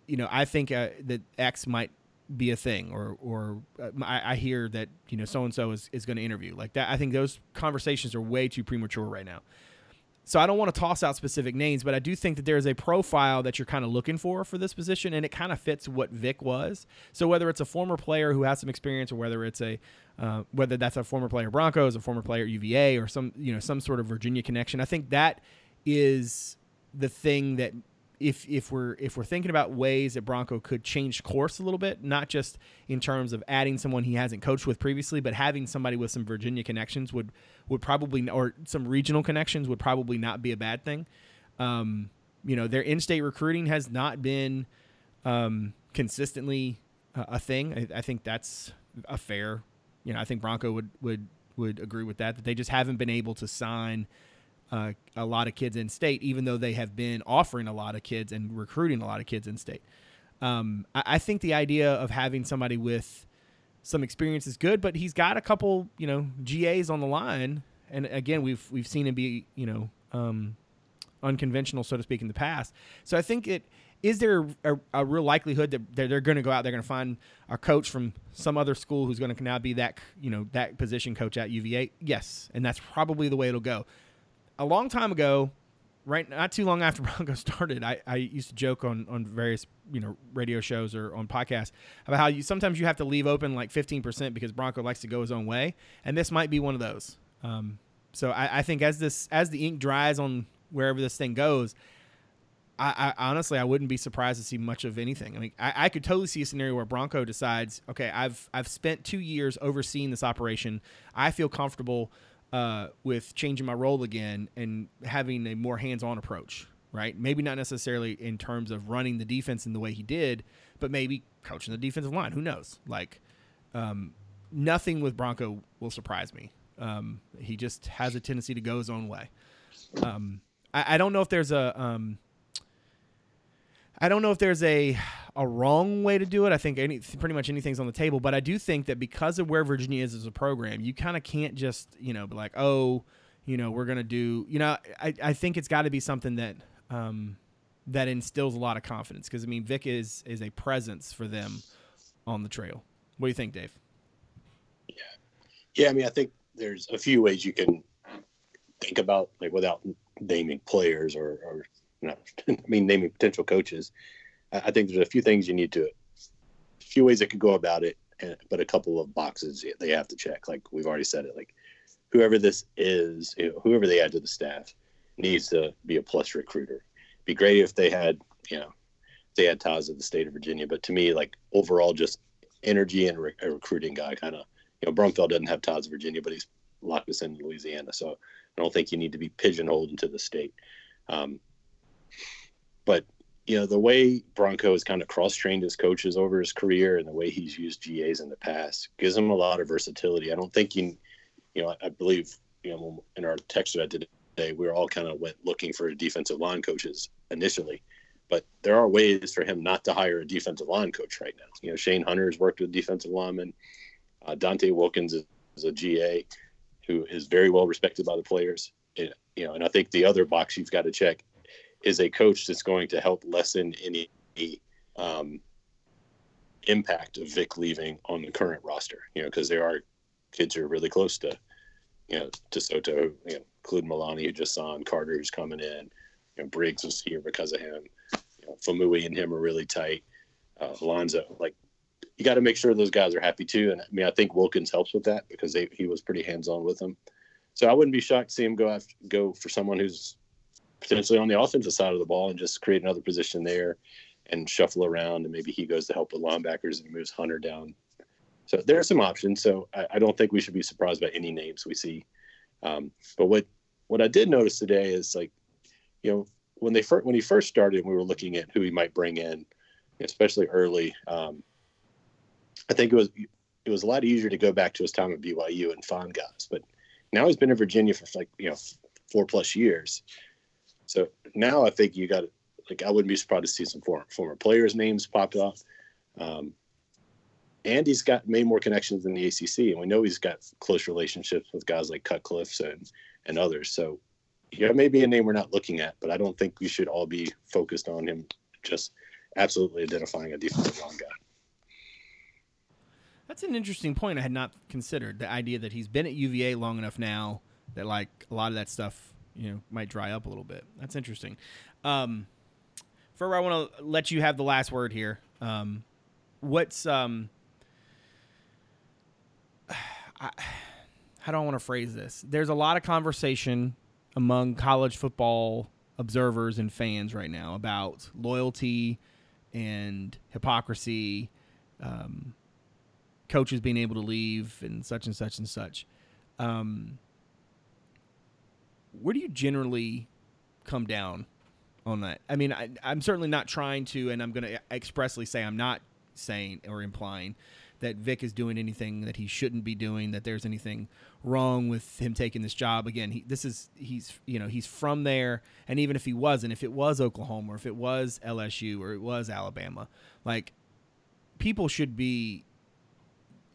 you know, I think uh, that X might be a thing," or or uh, I, I, hear that you know so and so is is going to interview like that. I think those conversations are way too premature right now. So I don't want to toss out specific names, but I do think that there is a profile that you're kind of looking for for this position, and it kind of fits what Vic was. So whether it's a former player who has some experience, or whether it's a uh, whether that's a former player Broncos, a former player UVA, or some you know some sort of Virginia connection, I think that is the thing that if if we're if we're thinking about ways that Bronco could change course a little bit, not just in terms of adding someone he hasn't coached with previously, but having somebody with some Virginia connections would would probably or some regional connections would probably not be a bad thing. Um, you know, their in-state recruiting has not been um, consistently a, thing. I, I think that's a fair. You know, I think Bronco would would would agree with that. That they just haven't been able to sign uh, a lot of kids in state, even though they have been offering a lot of kids and recruiting a lot of kids in state. Um, I, I, think the idea of having somebody with some experience is good, but he's got a couple, you know, GAs on the line, and again, we've we've seen him be, you know, um, unconventional, so to speak, in the past. So I think it is there a, a real likelihood that they're, they're going to go out, they're going to find a coach from some other school who's going to now be that, you know, that position coach at UVA? Yes, and that's probably the way it'll go a long time ago, right not too long after Bronco started, I, I used to joke on, on various you know radio shows or on podcasts about how you sometimes you have to leave open like 15% because Bronco likes to go his own way, and this might be one of those. Um, so I, I, think as this as the ink dries on wherever this thing goes, I, I, honestly I wouldn't be surprised to see much of anything. I mean, I, I could totally see a scenario where Bronco decides, okay, I've I've spent two years overseeing this operation. I feel comfortable uh, with changing my role again and having a more hands-on approach, right? Maybe not necessarily in terms of running the defense in the way he did, but maybe coaching the defensive line. Who knows? Like, um, nothing with Bronco will surprise me. Um, he just has a tendency to go his own way. Um, I, I, don't know if there's a um, I don't know if there's a a wrong way to do it. I think any pretty much anything's on the table, but I do think that because of where Virginia is as a program, you kind of can't just you know be like, oh, you know, we're gonna do. You know, I I think it's got to be something that um, that instills a lot of confidence because I mean Vic is is a presence for them on the trail. What do you think, Dave? Yeah, yeah. I mean, I think there's a few ways you can think about like without naming players or, or no, I mean naming potential coaches. I think there's a few things you need to, a few ways that could go about it, and, but a couple of boxes they have to check. Like we've already said it, like whoever this is, whoever they add to the staff needs to be a plus recruiter. It'd be great if they had, you know, they had ties to the state of Virginia. But to me, like overall, just energy and re- a recruiting guy kind of, you know, Brumfield doesn't have ties to Virginia, but he's locked us in Louisiana. So I don't think you need to be pigeonholed into the state. Um, but you know the way Bronco has kind of cross trained his coaches over his career and the way he's used GAs in the past gives him a lot of versatility. I don't think you, you know, I, I believe you know in our text that did today we were all kind of went looking for defensive line coaches initially, but there are ways for him not to hire a defensive line coach right now. You know, Shane Hunter has worked with defensive linemen. Uh, Dante Wilkins is, is a GA who is very well respected by the players. It, you know, and I think the other box you've got to check is a coach that's going to help lessen any um, impact of Vic leaving on the current roster. You know, because there are kids who are really close to, you know, to Soto, you know, including Malani who just signed, Carter who's coming in, you know, Briggs was here because of him. You know, Faumui and him are really tight. Uh, Alonso, like you got to make sure those guys are happy too. And I mean, I think Wilkins helps with that because they, he was pretty hands on with them. So I wouldn't be shocked to see him go after, go for someone who's potentially on the offensive side of the ball and just create another position there and shuffle around. And maybe he goes to help with linebackers and moves Hunter down. So there are some options. So I, I don't think we should be surprised by any names we see. Um, but what what I did notice today is like, you know, when they first when he first started, we were looking at who he might bring in, especially early. Um, I think it was it was a lot easier to go back to his time at BYU and find guys, but now he's been in Virginia for like you know four plus years. So now I think you got like I wouldn't be surprised to see some former, former players' names pop up. Um, and he's got made more connections in the ACC, and we know he's got close relationships with guys like Cutcliffe and and others. So yeah, maybe a name we're not looking at, but I don't think we should all be focused on him just absolutely identifying a defensive line guy. That's an interesting point I had not considered. The idea that he's been at UVA long enough now that like a lot of that stuff you know might dry up a little bit. That's interesting. Um, Ferber, I want to let you have the last word here. Um, what's um, I, how do I want to phrase this? There's a lot of conversation among college football observers and fans right now about loyalty and hypocrisy, um, coaches being able to leave, and such and such and such. Um, where do you generally come down on that? I mean, I, I'm certainly not trying to, and I'm going to expressly say I'm not saying or implying that Vic is doing anything that he shouldn't be doing, that there's anything wrong with him taking this job. Again, he, this is he's you know he's from there, and even if he wasn't, if it was Oklahoma or if it was LSU or it was Alabama, like people should be.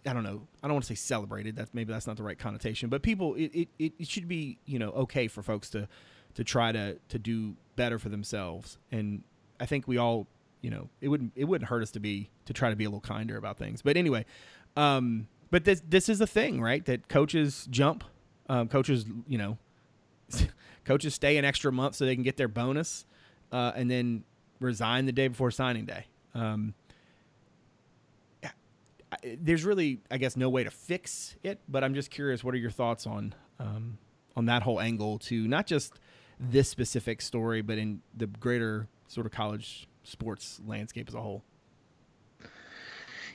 I don't know. I don't want to say celebrated. That's maybe that's not the right connotation, but people, it, it, it should be you know okay for folks to to try to to do better for themselves, and I think we all you know it wouldn't it wouldn't hurt us to be to try to be a little kinder about things. But anyway, um, but this this is a thing, right? That coaches jump, um, coaches you know, coaches stay an extra month so they can get their bonus, uh, and then resign the day before signing day. Um, there's really, I guess, no way to fix it. But I'm just curious, what are your thoughts on um, on that whole angle to not just this specific story, but in the greater sort of college sports landscape as a whole.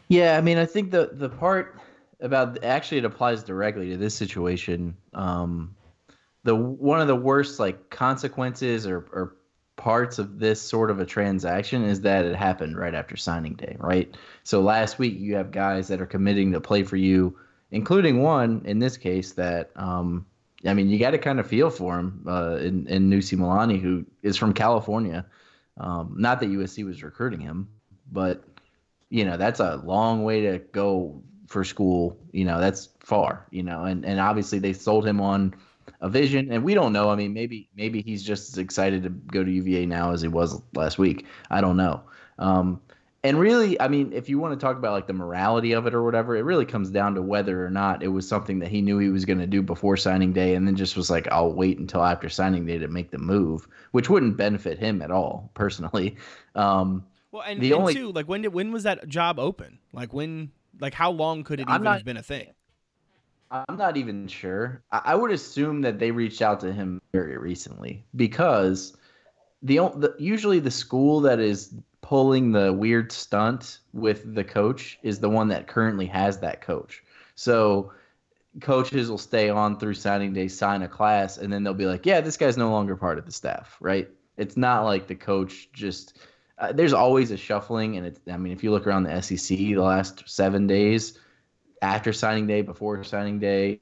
Yeah, I mean, I think the the part about actually it applies directly to this situation. Um, the one of the worst like consequences or, or parts of this sort of a transaction is that it happened right after signing day, right? So last week you have guys that are committing to play for you, including one in this case that um, I mean you got to kind of feel for him uh, in in Nusi Malani who is from California. Um, not that USC was recruiting him, but you know that's a long way to go for school. You know that's far. You know, and and obviously they sold him on a vision, and we don't know. I mean, maybe maybe he's just as excited to go to UVA now as he was last week. I don't know. Um, and really, I mean, if you want to talk about like the morality of it or whatever, it really comes down to whether or not it was something that he knew he was going to do before signing day, and then just was like, "I'll wait until after signing day to make the move," which wouldn't benefit him at all personally. Um, well, and, the and only, too, like when did when was that job open? Like when, like how long could it I'm even not, have been a thing? I'm not even sure. I, I would assume that they reached out to him very recently because the, the usually the school that is pulling the weird stunt with the coach is the one that currently has that coach. So coaches will stay on through signing day, sign a class, and then they'll be like, yeah, this guy's no longer part of the staff, right? It's not like the coach just. Uh, there's always a shuffling, and it's. I mean, if you look around the SEC, the last seven days after signing day, before signing day,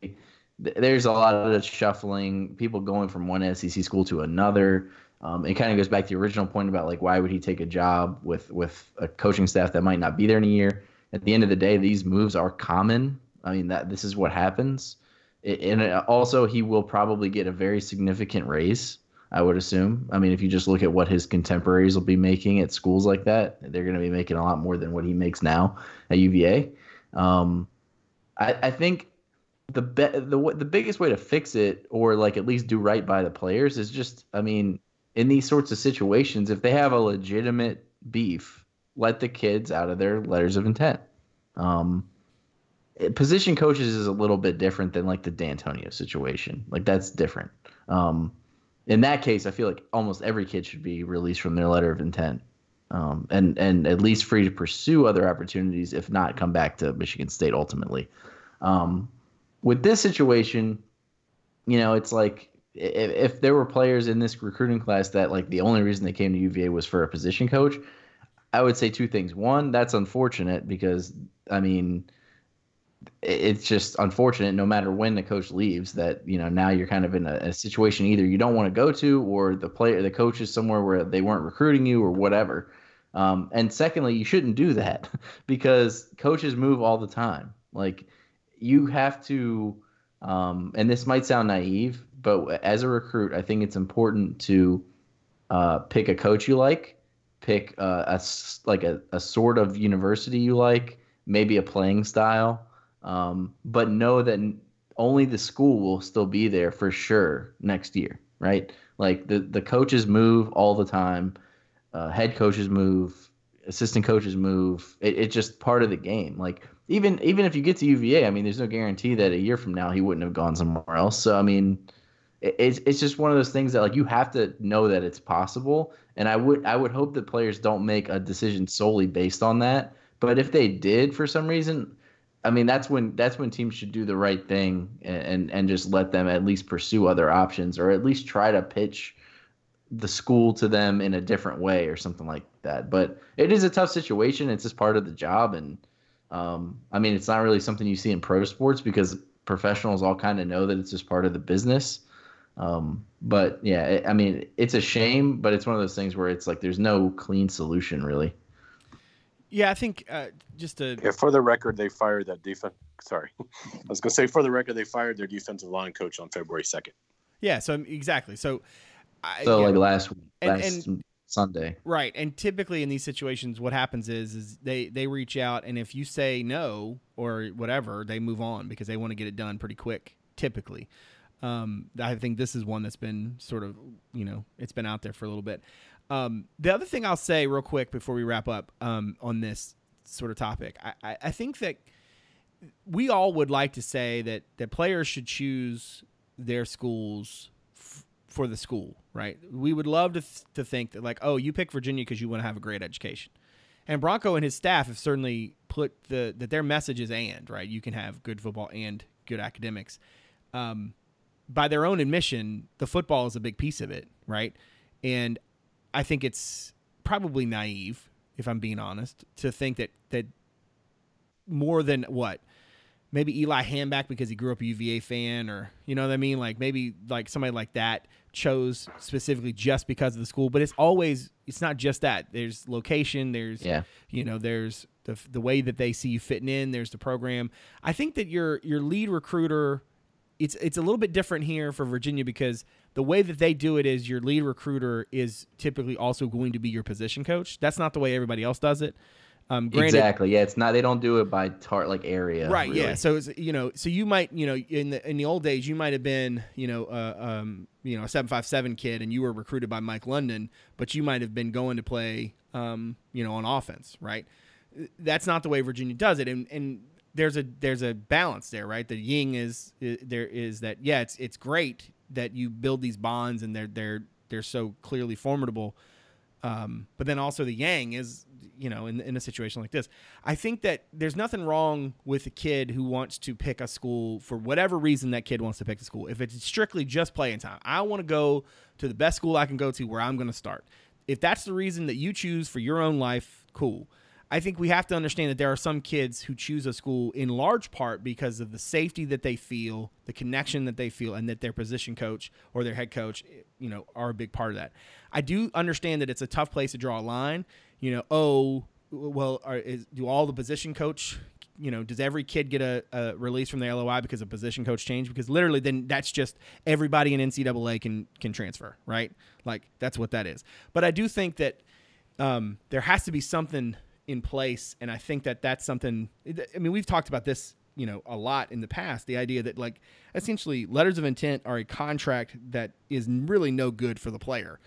there's a lot of shuffling. People going from one SEC school to another. Um, it kind of goes back to the original point about like why would he take a job with with a coaching staff that might not be there in a year. At the end of the day, these moves are common. I mean that this is what happens, it, and it, also he will probably get a very significant raise. I would assume. I mean, if you just look at what his contemporaries will be making at schools like that, they're going to be making a lot more than what he makes now at UVA. Um, I, I think the be- the the biggest way to fix it, or like at least do right by the players, is just. I mean, in these sorts of situations, if they have a legitimate beef, let the kids out of their letters of intent. Um, position coaches is a little bit different than like the Dantonio situation. Like that's different. Um, in that case, I feel like almost every kid should be released from their letter of intent, um, and and at least free to pursue other opportunities, if not come back to Michigan State ultimately. Um, with this situation, you know, it's like if, if there were players in this recruiting class that like the only reason they came to UVA was for a position coach, I would say two things. One, that's unfortunate because I mean, it's just unfortunate no matter when the coach leaves that you know now you're kind of in a, a, situation either you don't want to go to or the player the coach is somewhere where they weren't recruiting you or whatever um, and secondly you shouldn't do that because coaches move all the time like you have to um, and this might sound naive but as a recruit, I think it's important to uh, pick a coach you like, pick uh, a like a, a sort of university you like, maybe a playing style, um, but know that only the school will still be there for sure next year. right? Like the the coaches move all the time, uh, head coaches move, assistant coaches move. It, it's just part of the game. Like even even if you get to UVA, I mean, there's no guarantee that a year from now he wouldn't have gone somewhere else. So I mean, it, it's it's just one of those things that like you have to know that it's possible. And I would I would hope that players don't make a decision solely based on that. But if they did for some reason, I mean, that's when that's when teams should do the right thing and, and and just let them at least pursue other options or at least try to pitch the school to them in a different way or something like that. But it is a tough situation. It's just part of the job, and um, I mean, it's not really something you see in pro sports because professionals all kind of know that it's just part of the business. Um, but yeah, it, I mean, it's a shame, but it's one of those things where it's like there's no clean solution really. Yeah, I think uh, just to Yeah, for the record, they fired that defense. Sorry, I was going to say for the record, they fired their defensive line coach on February second. yeah, so exactly. So, I, So yeah, like last week, And- last Sunday. right, and typically in these situations, what happens is is they they reach out, and if you say no or whatever, they move on because they want to get it done pretty quick. Typically, um, I think this is one that's been sort of you know it's been out there for a little bit. Um, the other thing I'll say real quick before we wrap up um, on this sort of topic, I, I, I think that we all would like to say that that players should choose their schools for the school, right? We would love to, th- to think that like, oh, you pick Virginia because you want to have a great education. And Bronco and his staff have certainly put the that their message is and right. You can have good football and good academics. Um, by their own admission, the football is a big piece of it, right? And I think it's probably naive, if I'm being honest, to think that that more than what maybe Eli Hanback because he grew up a UVA fan, or you know what I mean, like maybe like somebody like that chose specifically just because of the school. But it's always it's not just that. There's location. There's Yeah. you know there's the the way that they see you fitting in. There's the program. I think that your your lead recruiter. It's it's a little bit different here for Virginia because the way that they do it is your lead recruiter is typically also going to be your position coach. That's not the way everybody else does it. Um, granted, exactly. Yeah, it's not. They don't do it by tart like area. right yeah so it's, you know so you might you know in the in the old days you might have been you know uh, um you know a 757 kid and you were recruited by Mike London but you might have been going to play um you know on offense right that's not the way Virginia does it and and there's a there's a balance there right the ying is, there is that yeah it's it's great that you build these bonds and they're they're they're so clearly formidable um, but then also the yang is you know in, in a situation like this. I think that there's nothing wrong with a kid who wants to pick a school for whatever reason that kid wants to pick the school. If it's strictly just playing time i want to go to the best school i can go to where i'm going to start. If that's the reason that you choose for your own life cool I think we have to understand that there are some kids who choose a school in large part because of the safety that they feel, the connection that they feel, and that their position coach or their head coach, you know, are a big part of that. I do understand that it's a tough place to draw a line. You know, oh, well, are, is, do all the position coach, you know, does every kid get a, a release from the LOI because a position coach changed? Because literally, then that's just everybody in NCAA can can transfer, right? Like that's what that is. But I do think that um, there has to be something in place and i think that that's something i mean we've talked about this you know a lot in the past the idea that like essentially letters of intent are a contract that is really no good for the player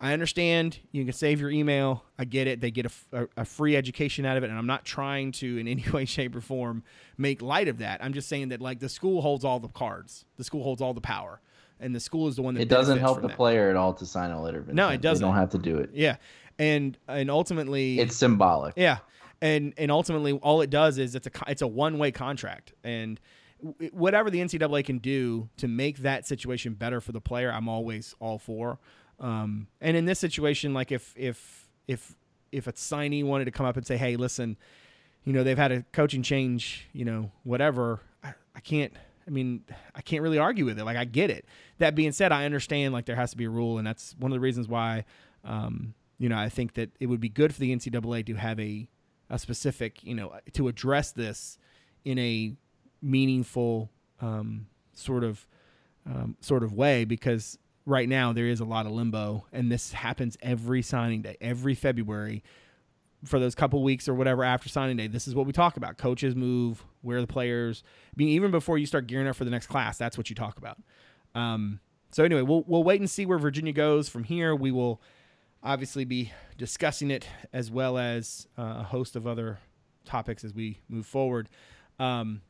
i understand you can save your email i get it they get a, a, a free education out of it and i'm not trying to in any way shape or form make light of that i'm just saying that like the school holds all the cards the school holds all the power and the school is the one that It doesn't help the that. player at all to sign a letter of intent. No, it doesn't. They don't have to do it. yeah and and ultimately It's symbolic. yeah, and and ultimately, all it does is it's a it's a one way contract, and whatever the NCAA can do to make that situation better for the player, I'm always all for. Um, and in this situation, like if if if if a signee wanted to come up and say, "Hey, listen, you know they've had a coaching change, you know, whatever," I, I can't. I mean, I can't really argue with it. Like I get it. That being said, I understand like there has to be a rule, and that's one of the reasons why. Um, you know, I think that it would be good for the NCAA to have a a specific, you know, to address this in a meaningful um, sort of um, sort of way because right now there is a lot of limbo, and this happens every signing day, every February. For those couple weeks or whatever after signing day, this is what we talk about. Coaches move, where the players. I mean, even before you start gearing up for the next class, that's what you talk about. Um, so anyway, we'll we'll wait and see where Virginia goes from here. We will obviously be discussing it as well as uh, a host of other topics as we move forward. Um,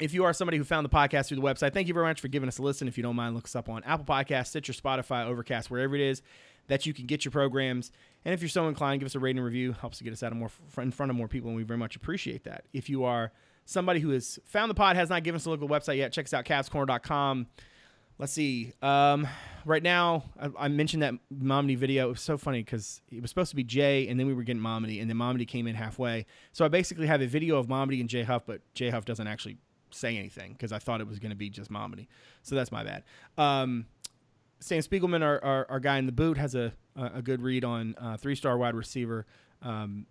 if you are somebody who found the podcast through the website, thank you very much for giving us a listen. If you don't mind, look us up on Apple Podcasts, Stitcher, Spotify, Overcast, wherever it is that you can get your programs. And if you're so inclined, give us a rating review. Helps to get us out of more in front of more people, and we very much appreciate that. If you are somebody who has found the pod, has not given us a look at the website yet, check us out, CavsCorner.com. Let's see. Um, right now, I, I, mentioned that Mamadi video. It was so funny because it was supposed to be Jay, and then we were getting Mamadi, and then Mamadi came in halfway. So I basically have a video of Mamadi and Jay Huff, but Jay Huff doesn't actually say anything because I thought it was going to be just Momedy. So that's my bad. Um, Sam Spiegelman, our, our, our, guy in the boot, has a, a good read on uh, three star wide receiver. Um,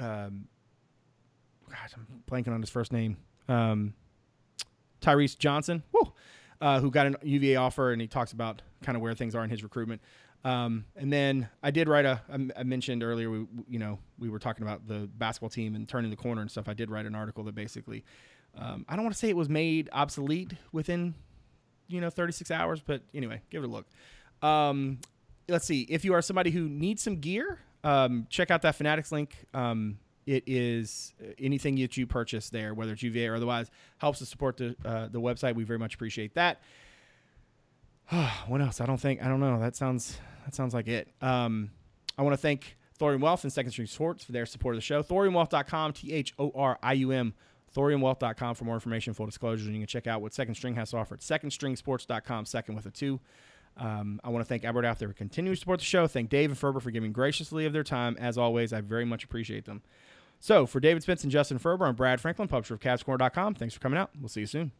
um, gosh, I'm blanking on his first name. Um, Tyrese Johnson. Woo! Uh, who got an UVA offer, and he talks about kind of where things are in his recruitment. Um, and then I did write a. I mentioned earlier, we you know we were talking about the basketball team and turning the corner and stuff. I did write an article that basically, um, I don't want to say it was made obsolete within, you know, 36 hours, but anyway, give it a look. Um, let's see. If you are somebody who needs some gear, um, check out that Fanatics link. It is uh, anything that you purchase there, whether it's UVA or otherwise, helps to support the uh, the website. We very much appreciate that. what else? I don't think I don't know. That sounds that sounds like it. Um, I want to thank Thorium Wealth and Second String Sports for their support of the show. ThoriumWealth.com, T H O R I U M, ThoriumWealth.com for more information, full disclosures, and you can check out what Second String has to offer at SecondStringSports.com, second with a two. Um, I want to thank Albert out there for continuing to support the show. Thank Dave and Ferber for giving graciously of their time. As always, I very much appreciate them. So for David Spence and Justin Ferber, I'm Brad Franklin, publisher of CavsCorner.com. Thanks for coming out. We'll see you soon.